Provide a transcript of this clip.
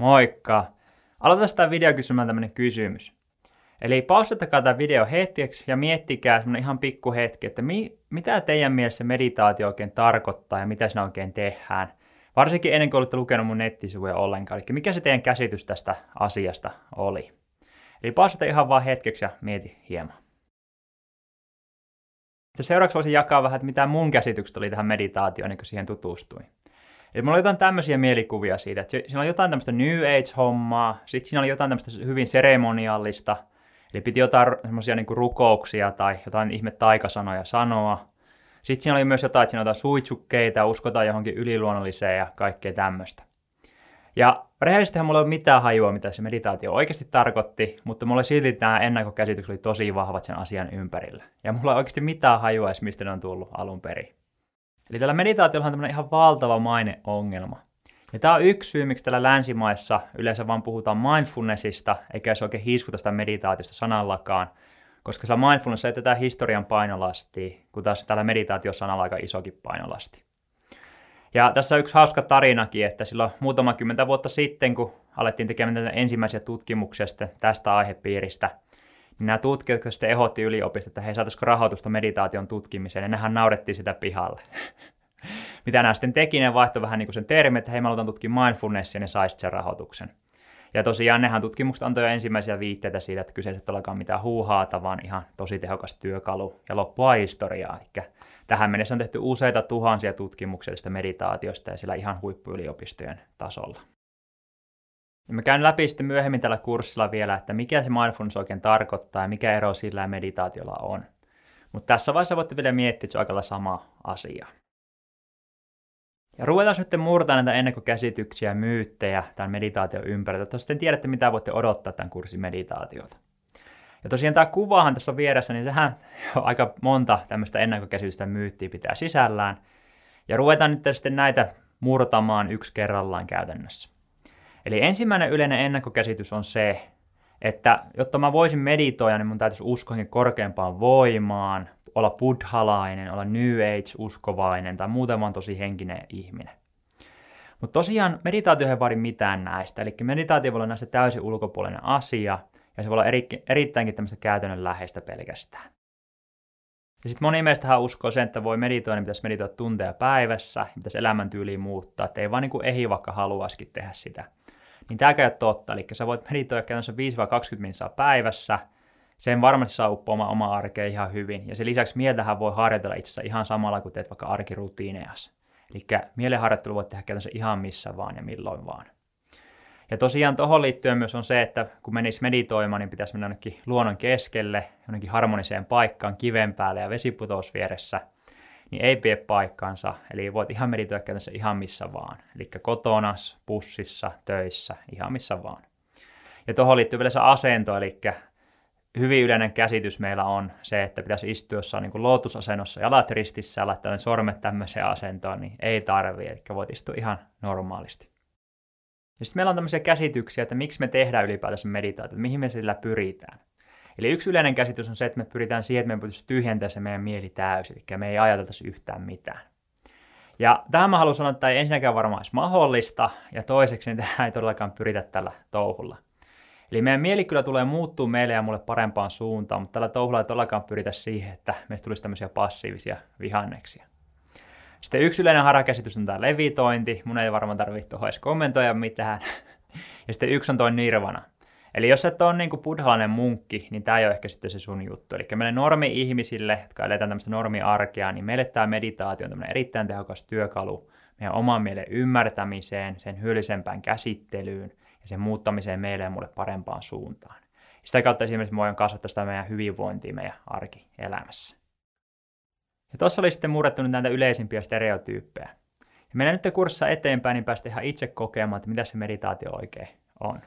Moikka! Aloitetaan tämä video kysymään tämmöinen kysymys. Eli paussittakaa tämä video hetkeksi ja miettikää semmoinen ihan pikku hetki, että mi- mitä teidän mielessä meditaatio oikein tarkoittaa ja mitä siinä oikein tehdään. Varsinkin ennen kuin olette lukenut mun nettisivuja ollenkaan. Eli mikä se teidän käsitys tästä asiasta oli. Eli paussita ihan vaan hetkeksi ja mieti hieman. Seuraavaksi voisin jakaa vähän, että mitä mun käsitykset oli tähän meditaatioon, ennen kuin siihen tutustuin. Eli mulla oli jotain tämmöisiä mielikuvia siitä, että siinä oli jotain tämmöistä New Age-hommaa, sitten siinä oli jotain tämmöistä hyvin seremoniallista, eli piti jotain semmoisia niin rukouksia tai jotain ihme taikasanoja sanoa. Sitten siinä oli myös jotain, että siinä jotain suitsukkeita, uskotaan johonkin yliluonnolliseen ja kaikkea tämmöistä. Ja rehellisestihän mulla ei ole mitään hajua, mitä se meditaatio oikeasti tarkoitti, mutta mulla silti nämä ennakkokäsitykset oli tosi vahvat sen asian ympärillä. Ja mulla ei oikeasti mitään hajua edes, mistä ne on tullut alun perin. Eli tällä meditaatiolla on tämmöinen ihan valtava maineongelma. Ja tämä on yksi syy, miksi täällä länsimaissa yleensä vaan puhutaan mindfulnessista, eikä se oikein hiskuta sitä meditaatiosta sanallakaan, koska sillä mindfulness ei tätä historian painolasti, kun taas tällä meditaatiosanalla aika isokin painolasti. Ja tässä on yksi hauska tarinakin, että silloin muutama kymmentä vuotta sitten, kun alettiin tekemään ensimmäisiä tutkimuksia tästä aihepiiristä, nämä tutkijat, jotka sitten ehdotti yliopistosta, että he saataisiko rahoitusta meditaation tutkimiseen, niin nehän naurettiin sitä pihalle. Mitä nämä sitten teki, ne vaihtoi vähän niin kuin sen termi, että hei mä aloitan tutkia mindfulnessia, niin saisit sen rahoituksen. Ja tosiaan nehän tutkimukset antoi jo ensimmäisiä viitteitä siitä, että kyseessä ei olekaan mitään huuhaata, vaan ihan tosi tehokas työkalu ja loppua historiaa. Eli tähän mennessä on tehty useita tuhansia tutkimuksia meditaatiosta ja sillä ihan huippuyliopistojen tasolla. Ja mä käyn läpi sitten myöhemmin tällä kurssilla vielä, että mikä se mindfulness oikein tarkoittaa ja mikä ero sillä ja meditaatiolla on. Mutta tässä vaiheessa voitte vielä miettiä, että se on aika sama asia. Ja ruvetaan nyt murtaa näitä ennakkokäsityksiä ja myyttejä tämän meditaation ympärillä, jotta sitten tiedätte, mitä voitte odottaa tämän kurssin meditaatiota. Ja tosiaan tämä kuvahan tässä on vieressä, niin sehän on aika monta tämmöistä ennakkokäsitystä myyttiä pitää sisällään. Ja ruvetaan nyt sitten näitä murtamaan yksi kerrallaan käytännössä. Eli ensimmäinen yleinen ennakkokäsitys on se, että jotta mä voisin meditoida, niin mun täytyisi uskoa korkeampaan voimaan, olla buddhalainen, olla New Age-uskovainen tai muuten vaan tosi henkinen ihminen. Mutta tosiaan meditaatio ei vaadi mitään näistä, eli meditaatio voi olla näistä täysin ulkopuolinen asia, ja se voi olla eri, erittäinkin tämmöistä käytännön läheistä pelkästään. Ja sitten moni meistähän uskoo sen, että voi meditoida, niin pitäisi meditoida tunteja päivässä, pitäisi elämäntyyliä muuttaa, että ei vaan niin kuin ehi vaikka haluaisikin tehdä sitä. Niin tämä ei ole totta, eli sä voit meditoida käytännössä 5-20 minuuttia päivässä, sen varmasti saa uppoamaan oma arkeen ihan hyvin. Ja sen lisäksi mieltähän voi harjoitella itse ihan samalla, kun teet vaikka arkirutiinejas. Eli mielenharjoittelu voit tehdä käytännössä ihan missä vaan ja milloin vaan. Ja tosiaan tuohon liittyen myös on se, että kun menisi meditoimaan, niin pitäisi mennä jonnekin luonnon keskelle, jonnekin harmoniseen paikkaan, kiven päälle ja vesiputous vieressä, niin ei pidä paikkaansa. Eli voit ihan meditoida käytännössä ihan missä vaan. Eli kotona, pussissa, töissä, ihan missä vaan. Ja tuohon liittyy vielä se asento, eli hyvin yleinen käsitys meillä on se, että pitäisi istua jossain niin lootusasennossa jalat ristissä ja laittaa ne sormet tämmöiseen asentoon, niin ei tarvi, eli voit istua ihan normaalisti. Ja sitten meillä on tämmöisiä käsityksiä, että miksi me tehdään ylipäätänsä meditaatiota, mihin me sillä pyritään. Eli yksi yleinen käsitys on se, että me pyritään siihen, että me pystyisi tyhjentämään se meidän mieli täysin, eli me ei ajateltaisi yhtään mitään. Ja tähän mä haluan sanoa, että tämä ei ensinnäkään varmaan olisi mahdollista, ja toiseksi niin tähän ei todellakaan pyritä tällä touhulla. Eli meidän mieli kyllä tulee muuttuu meille ja mulle parempaan suuntaan, mutta tällä touhulla ei todellakaan pyritä siihen, että meistä tulisi tämmöisiä passiivisia vihanneksia. Sitten yksi yleinen harakäsitys on tämä levitointi. Mun ei varmaan tarvitse tuohon edes kommentoida mitään. Ja sitten yksi on toi nirvana. Eli jos et ole niin buddhalainen munkki, niin tämä ei ole ehkä sitten se sun juttu. Eli meille normi-ihmisille, jotka eletään tämmöistä normi-arkea, niin meille tämä meditaatio on tämmöinen erittäin tehokas työkalu meidän oman mielen ymmärtämiseen, sen hyödyllisempään käsittelyyn ja sen muuttamiseen meille ja mulle parempaan suuntaan. Sitä kautta esimerkiksi voin kasvattaa sitä meidän hyvinvointia meidän arkielämässä. Ja tuossa oli sitten murrettu näitä yleisimpiä stereotyyppejä. Ja mennään nyt kurssissa eteenpäin, niin päästä ihan itse kokemaan, että mitä se meditaatio oikein on.